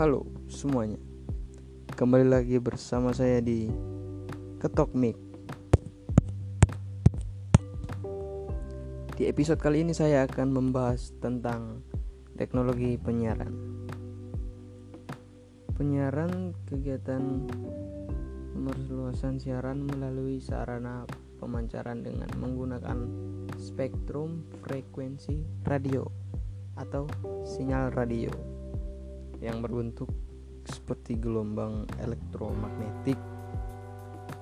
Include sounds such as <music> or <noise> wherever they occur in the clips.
Halo semuanya. Kembali lagi bersama saya di Ketok Mic. Di episode kali ini saya akan membahas tentang teknologi penyiaran. Penyiaran kegiatan pemerluasan siaran melalui sarana pemancaran dengan menggunakan spektrum frekuensi radio atau sinyal radio yang berbentuk seperti gelombang elektromagnetik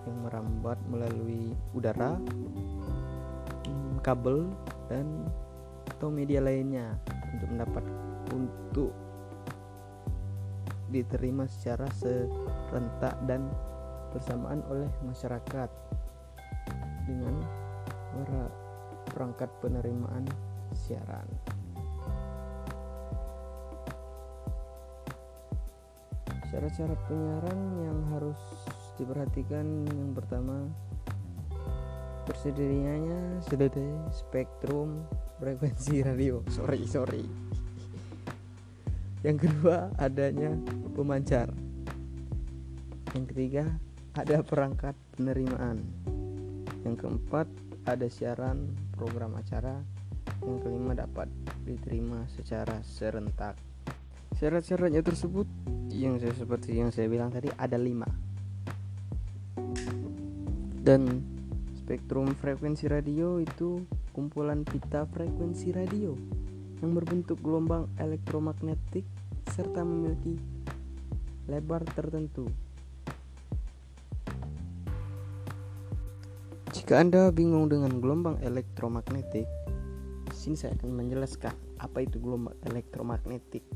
yang merambat melalui udara, kabel dan atau media lainnya untuk mendapat untuk diterima secara serentak dan bersamaan oleh masyarakat dengan perangkat penerimaan siaran. Syarat-syarat penyiaran yang harus diperhatikan yang pertama tersedianya sudah spektrum frekuensi radio. <laughs> Sorry sorry. Yang kedua adanya pemancar. Yang ketiga ada perangkat penerimaan. Yang keempat ada siaran program acara. Yang kelima dapat diterima secara serentak syarat-syaratnya tersebut yang saya seperti yang saya bilang tadi ada lima dan spektrum frekuensi radio itu kumpulan pita frekuensi radio yang berbentuk gelombang elektromagnetik serta memiliki lebar tertentu. Jika Anda bingung dengan gelombang elektromagnetik, sini saya akan menjelaskan apa itu gelombang elektromagnetik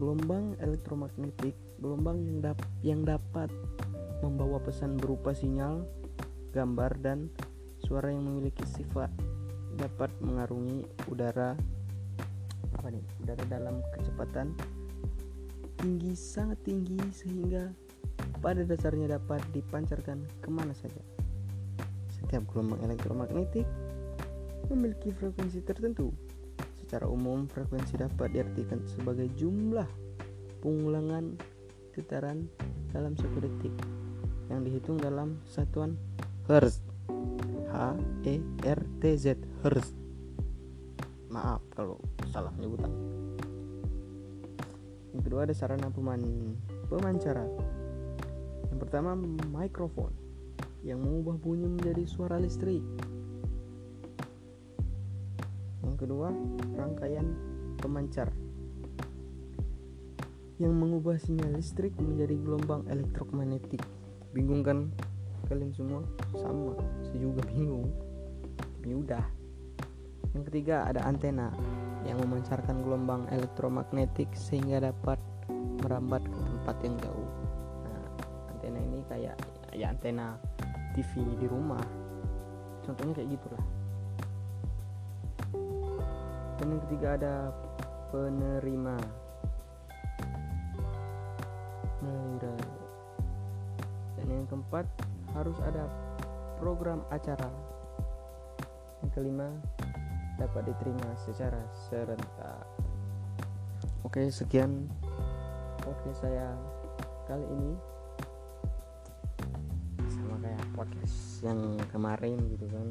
gelombang elektromagnetik gelombang yang, dap yang dapat membawa pesan berupa sinyal gambar dan suara yang memiliki sifat dapat mengarungi udara apa nih udara dalam kecepatan tinggi sangat tinggi sehingga pada dasarnya dapat dipancarkan ke mana saja. Setiap gelombang elektromagnetik memiliki frekuensi tertentu Secara umum, frekuensi dapat diartikan sebagai jumlah pengulangan getaran dalam satu detik yang dihitung dalam satuan Hertz. H E R T Z Hertz. Maaf kalau salah penyebutan. Yang kedua ada sarana peman pemancara. Yang pertama mikrofon yang mengubah bunyi menjadi suara listrik kedua, rangkaian pemancar yang mengubah sinyal listrik menjadi gelombang elektromagnetik. Bingung kan kalian semua? Sama, saya juga bingung. Ini udah. Yang ketiga ada antena yang memancarkan gelombang elektromagnetik sehingga dapat merambat ke tempat yang jauh. Nah, antena ini kayak ya antena TV di rumah. Contohnya kayak gitulah dan yang ketiga ada penerima. Dan yang keempat harus ada program acara. Yang kelima dapat diterima secara serentak. Oke sekian oke saya kali ini. Sama kayak podcast yang kemarin gitu kan.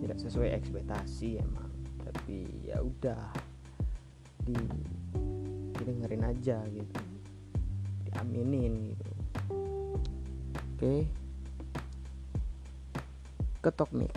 Tidak sesuai ekspektasi emang tapi ya udah. Di dengerin aja gitu. Diaminin gitu. Oke. Ketok mic